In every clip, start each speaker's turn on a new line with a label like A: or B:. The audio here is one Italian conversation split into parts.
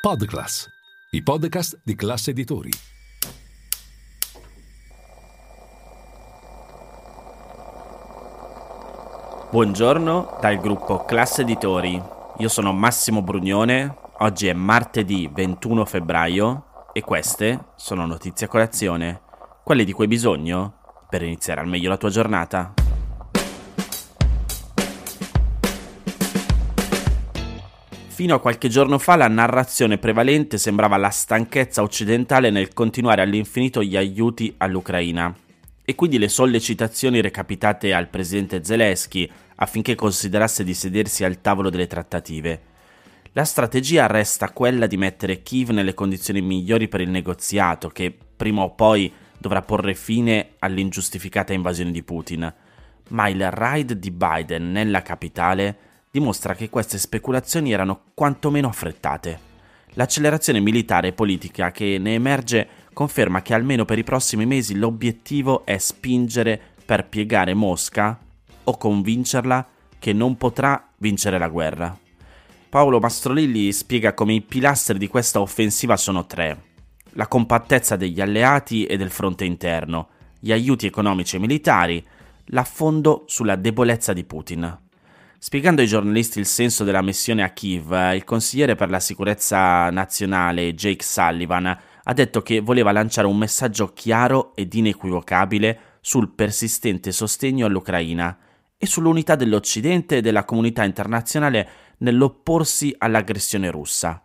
A: Podclass, i podcast di classe editori.
B: Buongiorno dal gruppo Classe Editori. Io sono Massimo Brugnone. Oggi è martedì 21 febbraio e queste sono notizie a colazione, quelle di cui hai bisogno per iniziare al meglio la tua giornata. Fino a qualche giorno fa la narrazione prevalente sembrava la stanchezza occidentale nel continuare all'infinito gli aiuti all'Ucraina. E quindi le sollecitazioni recapitate al presidente Zelensky affinché considerasse di sedersi al tavolo delle trattative. La strategia resta quella di mettere Kiev nelle condizioni migliori per il negoziato, che prima o poi dovrà porre fine all'ingiustificata invasione di Putin. Ma il raid di Biden nella capitale dimostra che queste speculazioni erano quantomeno affrettate. L'accelerazione militare e politica che ne emerge conferma che almeno per i prossimi mesi l'obiettivo è spingere per piegare Mosca o convincerla che non potrà vincere la guerra. Paolo Mastrolilli spiega come i pilastri di questa offensiva sono tre. La compattezza degli alleati e del fronte interno, gli aiuti economici e militari, l'affondo sulla debolezza di Putin. Spiegando ai giornalisti il senso della missione a Kiev, il consigliere per la sicurezza nazionale Jake Sullivan ha detto che voleva lanciare un messaggio chiaro ed inequivocabile sul persistente sostegno all'Ucraina e sull'unità dell'Occidente e della comunità internazionale nell'opporsi all'aggressione russa.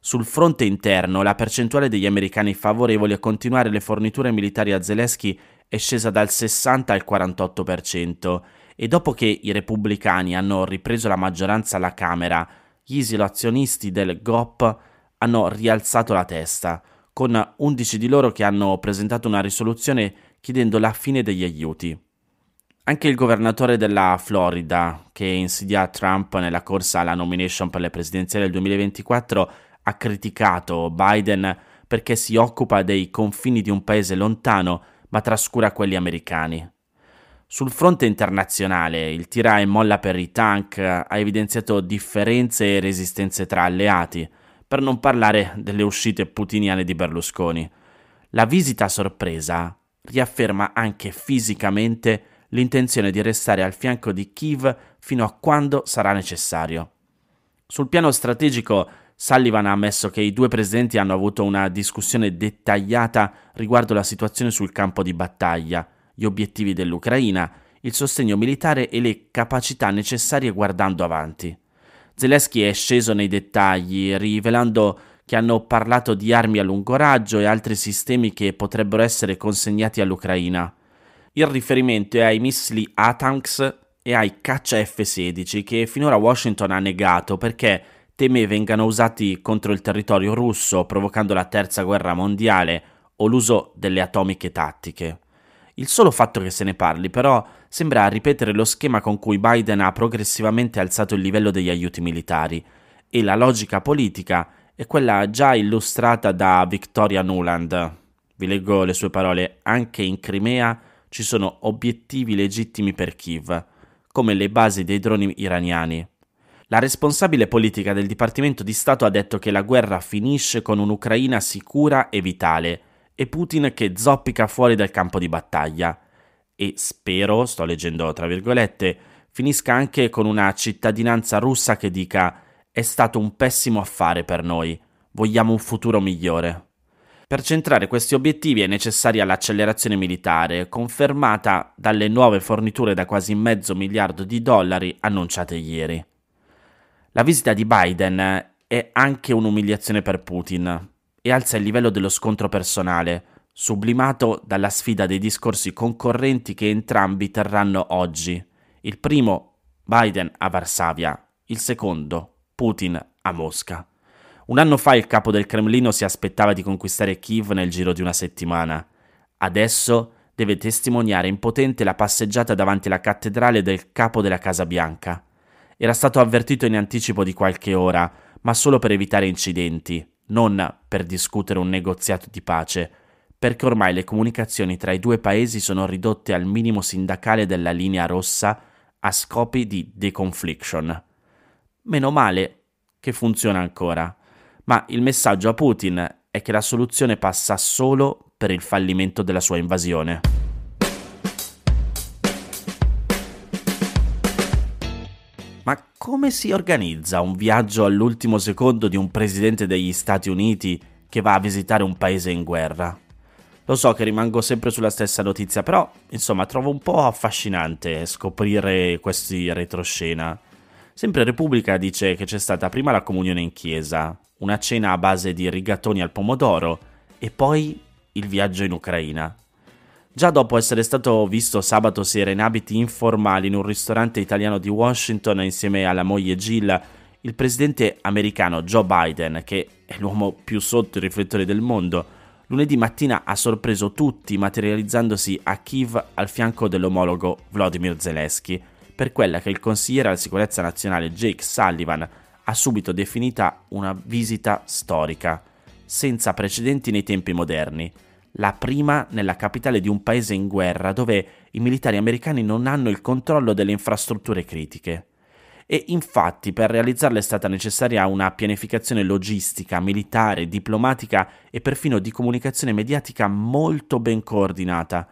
B: Sul fronte interno, la percentuale degli americani favorevoli a continuare le forniture militari a Zelensky è scesa dal 60 al 48% e dopo che i repubblicani hanno ripreso la maggioranza alla Camera, gli isolazionisti del GOP hanno rialzato la testa, con 11 di loro che hanno presentato una risoluzione chiedendo la fine degli aiuti. Anche il governatore della Florida, che insidia Trump nella corsa alla nomination per le presidenziali del 2024, ha criticato Biden perché si occupa dei confini di un paese lontano ma trascura quelli americani. Sul fronte internazionale, il tira e molla per i tank ha evidenziato differenze e resistenze tra alleati, per non parlare delle uscite putiniane di Berlusconi. La visita a sorpresa riafferma anche fisicamente l'intenzione di restare al fianco di Kiev fino a quando sarà necessario. Sul piano strategico, Sullivan ha ammesso che i due presidenti hanno avuto una discussione dettagliata riguardo la situazione sul campo di battaglia gli obiettivi dell'Ucraina, il sostegno militare e le capacità necessarie guardando avanti. Zelensky è sceso nei dettagli, rivelando che hanno parlato di armi a lungo raggio e altri sistemi che potrebbero essere consegnati all'Ucraina. Il riferimento è ai missili ATAMS e ai caccia F-16 che finora Washington ha negato perché teme vengano usati contro il territorio russo provocando la terza guerra mondiale o l'uso delle atomiche tattiche. Il solo fatto che se ne parli, però, sembra ripetere lo schema con cui Biden ha progressivamente alzato il livello degli aiuti militari, e la logica politica è quella già illustrata da Victoria Nuland. Vi leggo le sue parole, anche in Crimea ci sono obiettivi legittimi per Kiev, come le basi dei droni iraniani. La responsabile politica del Dipartimento di Stato ha detto che la guerra finisce con un'Ucraina sicura e vitale, e Putin che zoppica fuori dal campo di battaglia. E spero, sto leggendo tra virgolette, finisca anche con una cittadinanza russa che dica è stato un pessimo affare per noi, vogliamo un futuro migliore. Per centrare questi obiettivi è necessaria l'accelerazione militare, confermata dalle nuove forniture da quasi mezzo miliardo di dollari annunciate ieri. La visita di Biden è anche un'umiliazione per Putin, e alza il livello dello scontro personale, sublimato dalla sfida dei discorsi concorrenti che entrambi terranno oggi. Il primo, Biden a Varsavia, il secondo, Putin a Mosca. Un anno fa il capo del Cremlino si aspettava di conquistare Kiev nel giro di una settimana. Adesso deve testimoniare impotente la passeggiata davanti alla cattedrale del capo della Casa Bianca. Era stato avvertito in anticipo di qualche ora, ma solo per evitare incidenti non per discutere un negoziato di pace, perché ormai le comunicazioni tra i due paesi sono ridotte al minimo sindacale della linea rossa a scopi di deconfliction. Meno male che funziona ancora. ma il messaggio a Putin è che la soluzione passa solo per il fallimento della sua invasione. Ma come si organizza un viaggio all'ultimo secondo di un presidente degli Stati Uniti che va a visitare un paese in guerra? Lo so che rimango sempre sulla stessa notizia, però insomma trovo un po' affascinante scoprire questi retroscena. Sempre Repubblica dice che c'è stata prima la comunione in chiesa, una cena a base di rigatoni al pomodoro e poi il viaggio in Ucraina. Già dopo essere stato visto sabato sera in abiti informali in un ristorante italiano di Washington insieme alla moglie Jill, il presidente americano Joe Biden, che è l'uomo più sotto i riflettori del mondo, lunedì mattina ha sorpreso tutti materializzandosi a Kiev al fianco dell'omologo Vladimir Zelensky. Per quella che il consigliere alla sicurezza nazionale Jake Sullivan ha subito definita una visita storica, senza precedenti nei tempi moderni, la prima nella capitale di un paese in guerra dove i militari americani non hanno il controllo delle infrastrutture critiche e infatti per realizzarla è stata necessaria una pianificazione logistica, militare, diplomatica e perfino di comunicazione mediatica molto ben coordinata.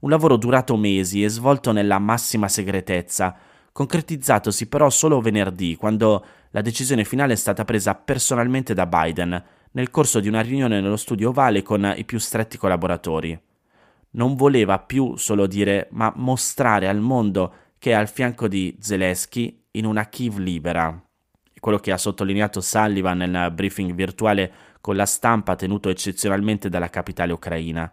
B: Un lavoro durato mesi e svolto nella massima segretezza, concretizzatosi però solo venerdì, quando la decisione finale è stata presa personalmente da Biden nel corso di una riunione nello studio ovale con i più stretti collaboratori. Non voleva più solo dire, ma mostrare al mondo che è al fianco di Zelensky in una Kiev libera. Quello che ha sottolineato Sullivan nel briefing virtuale con la stampa tenuto eccezionalmente dalla capitale ucraina.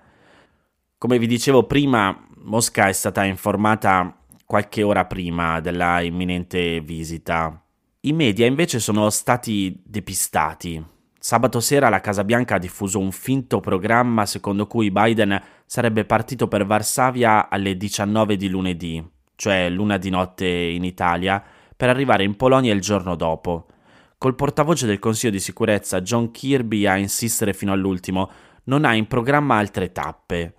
B: Come vi dicevo prima, Mosca è stata informata qualche ora prima della imminente visita. I media invece sono stati depistati. Sabato sera la Casa Bianca ha diffuso un finto programma secondo cui Biden sarebbe partito per Varsavia alle 19 di lunedì, cioè l'una di notte in Italia, per arrivare in Polonia il giorno dopo. Col portavoce del Consiglio di sicurezza John Kirby a insistere fino all'ultimo, non ha in programma altre tappe.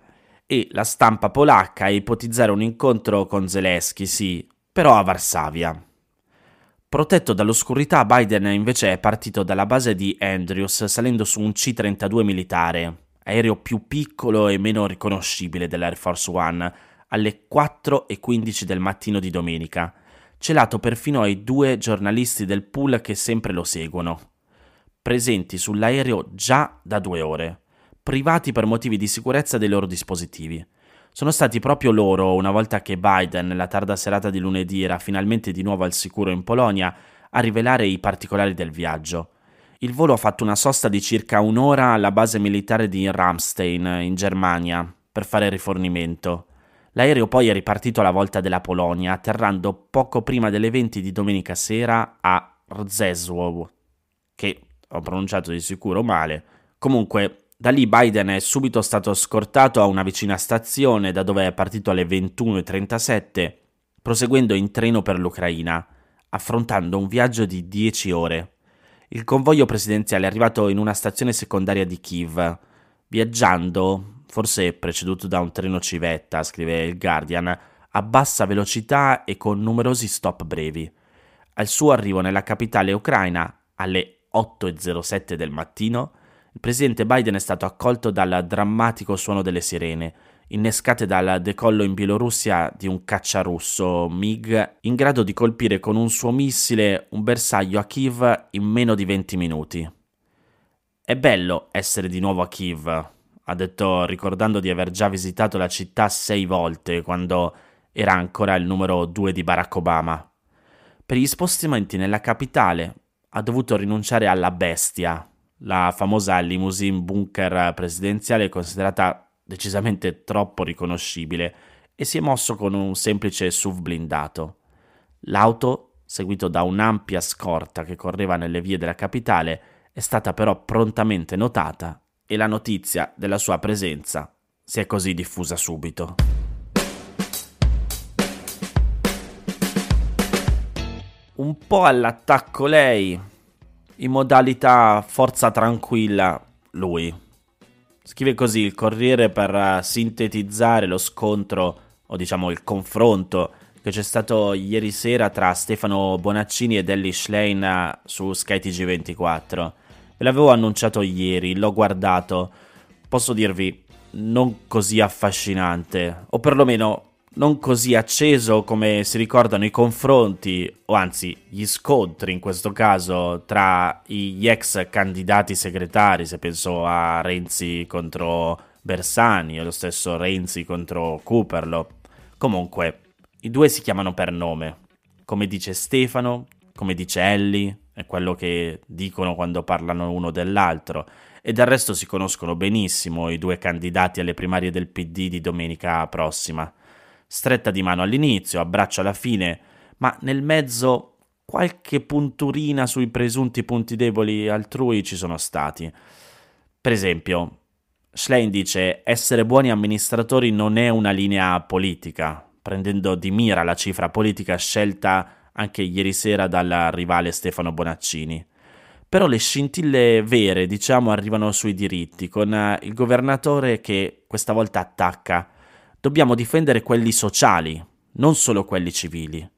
B: E la stampa polacca a ipotizzare un incontro con Zelensky, sì, però a Varsavia. Protetto dall'oscurità, Biden invece è partito dalla base di Andrews salendo su un C-32 militare, aereo più piccolo e meno riconoscibile dell'Air Force One, alle 4.15 del mattino di domenica celato perfino ai due giornalisti del pool che sempre lo seguono, presenti sull'aereo già da due ore, privati per motivi di sicurezza dei loro dispositivi. Sono stati proprio loro, una volta che Biden, nella tarda serata di lunedì, era finalmente di nuovo al sicuro in Polonia, a rivelare i particolari del viaggio. Il volo ha fatto una sosta di circa un'ora alla base militare di Ramstein, in Germania, per fare rifornimento. L'aereo poi è ripartito alla volta della Polonia, atterrando poco prima delle 20 di domenica sera a Rzeszów, che ho pronunciato di sicuro male. Comunque, da lì Biden è subito stato scortato a una vicina stazione, da dove è partito alle 21.37, proseguendo in treno per l'Ucraina, affrontando un viaggio di 10 ore. Il convoglio presidenziale è arrivato in una stazione secondaria di Kiev, viaggiando forse preceduto da un treno civetta, scrive il Guardian, a bassa velocità e con numerosi stop brevi. Al suo arrivo nella capitale ucraina, alle 8.07 del mattino, il presidente Biden è stato accolto dal drammatico suono delle sirene, innescate dal decollo in Bielorussia di un caccia russo MiG in grado di colpire con un suo missile un bersaglio a Kiev in meno di 20 minuti. È bello essere di nuovo a Kiev, ha detto ricordando di aver già visitato la città sei volte quando era ancora il numero due di Barack Obama. Per gli spostamenti nella capitale ha dovuto rinunciare alla bestia, la famosa limousine bunker presidenziale considerata decisamente troppo riconoscibile, e si è mosso con un semplice SUV blindato. L'auto, seguito da un'ampia scorta che correva nelle vie della capitale, è stata però prontamente notata e la notizia della sua presenza si è così diffusa subito. Un po' all'attacco lei, in modalità forza tranquilla lui. Scrive così il Corriere per sintetizzare lo scontro, o diciamo il confronto, che c'è stato ieri sera tra Stefano Bonaccini ed Ellie Schlein su Sky TG24 Ve l'avevo annunciato ieri, l'ho guardato. Posso dirvi, non così affascinante, o perlomeno non così acceso come si ricordano i confronti, o anzi gli scontri in questo caso, tra gli ex candidati segretari, se penso a Renzi contro Bersani o lo stesso Renzi contro Cooperlo. Comunque, i due si chiamano per nome, come dice Stefano, come dice Ellie, è quello che dicono quando parlano uno dell'altro, e del resto si conoscono benissimo i due candidati alle primarie del PD di domenica prossima. Stretta di mano all'inizio, abbraccio alla fine, ma nel mezzo qualche punturina sui presunti punti deboli altrui ci sono stati. Per esempio, Schlein dice essere buoni amministratori non è una linea politica, prendendo di mira la cifra politica scelta anche ieri sera dal rivale Stefano Bonaccini. Però le scintille vere, diciamo, arrivano sui diritti, con il governatore che questa volta attacca. Dobbiamo difendere quelli sociali, non solo quelli civili.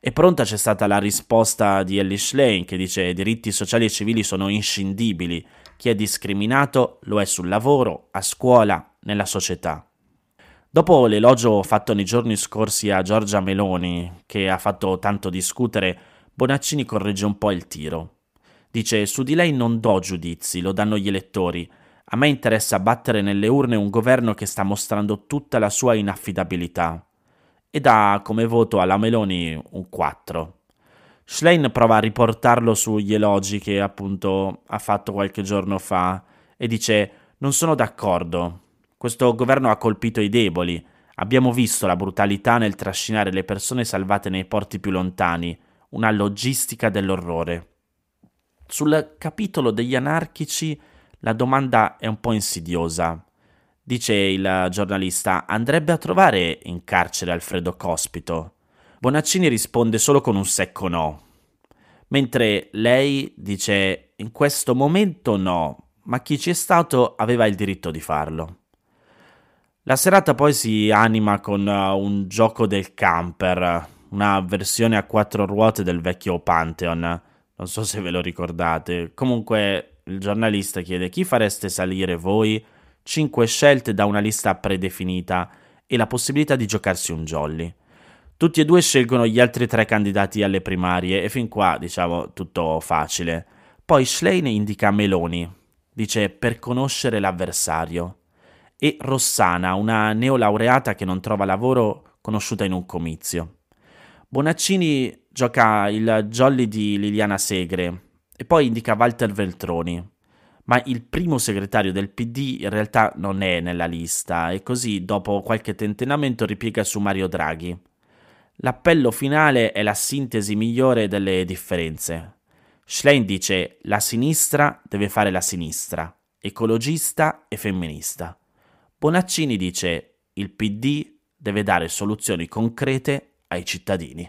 B: E pronta c'è stata la risposta di Ellie Schlein che dice i diritti sociali e civili sono inscindibili, chi è discriminato lo è sul lavoro, a scuola, nella società. Dopo l'elogio fatto nei giorni scorsi a Giorgia Meloni, che ha fatto tanto discutere, Bonaccini corregge un po' il tiro. Dice: Su di lei non do giudizi, lo danno gli elettori. A me interessa battere nelle urne un governo che sta mostrando tutta la sua inaffidabilità. E dà come voto alla Meloni un 4. Schlein prova a riportarlo sugli elogi che appunto ha fatto qualche giorno fa e dice: Non sono d'accordo. Questo governo ha colpito i deboli. Abbiamo visto la brutalità nel trascinare le persone salvate nei porti più lontani, una logistica dell'orrore. Sul capitolo degli anarchici la domanda è un po' insidiosa. Dice il giornalista, andrebbe a trovare in carcere Alfredo Cospito. Bonaccini risponde solo con un secco no. Mentre lei dice, in questo momento no, ma chi ci è stato aveva il diritto di farlo. La serata poi si anima con uh, un gioco del camper, una versione a quattro ruote del vecchio Pantheon. Non so se ve lo ricordate. Comunque il giornalista chiede chi fareste salire voi? Cinque scelte da una lista predefinita e la possibilità di giocarsi un jolly. Tutti e due scelgono gli altri tre candidati alle primarie e fin qua, diciamo, tutto facile. Poi Schlein indica Meloni. Dice per conoscere l'avversario e Rossana, una neolaureata che non trova lavoro conosciuta in un comizio. Bonaccini gioca il jolly di Liliana Segre e poi indica Walter Veltroni, ma il primo segretario del PD in realtà non è nella lista e così dopo qualche tentennamento ripiega su Mario Draghi. L'appello finale è la sintesi migliore delle differenze. Schlein dice la sinistra deve fare la sinistra, ecologista e femminista. Bonaccini dice il PD deve dare soluzioni concrete ai cittadini.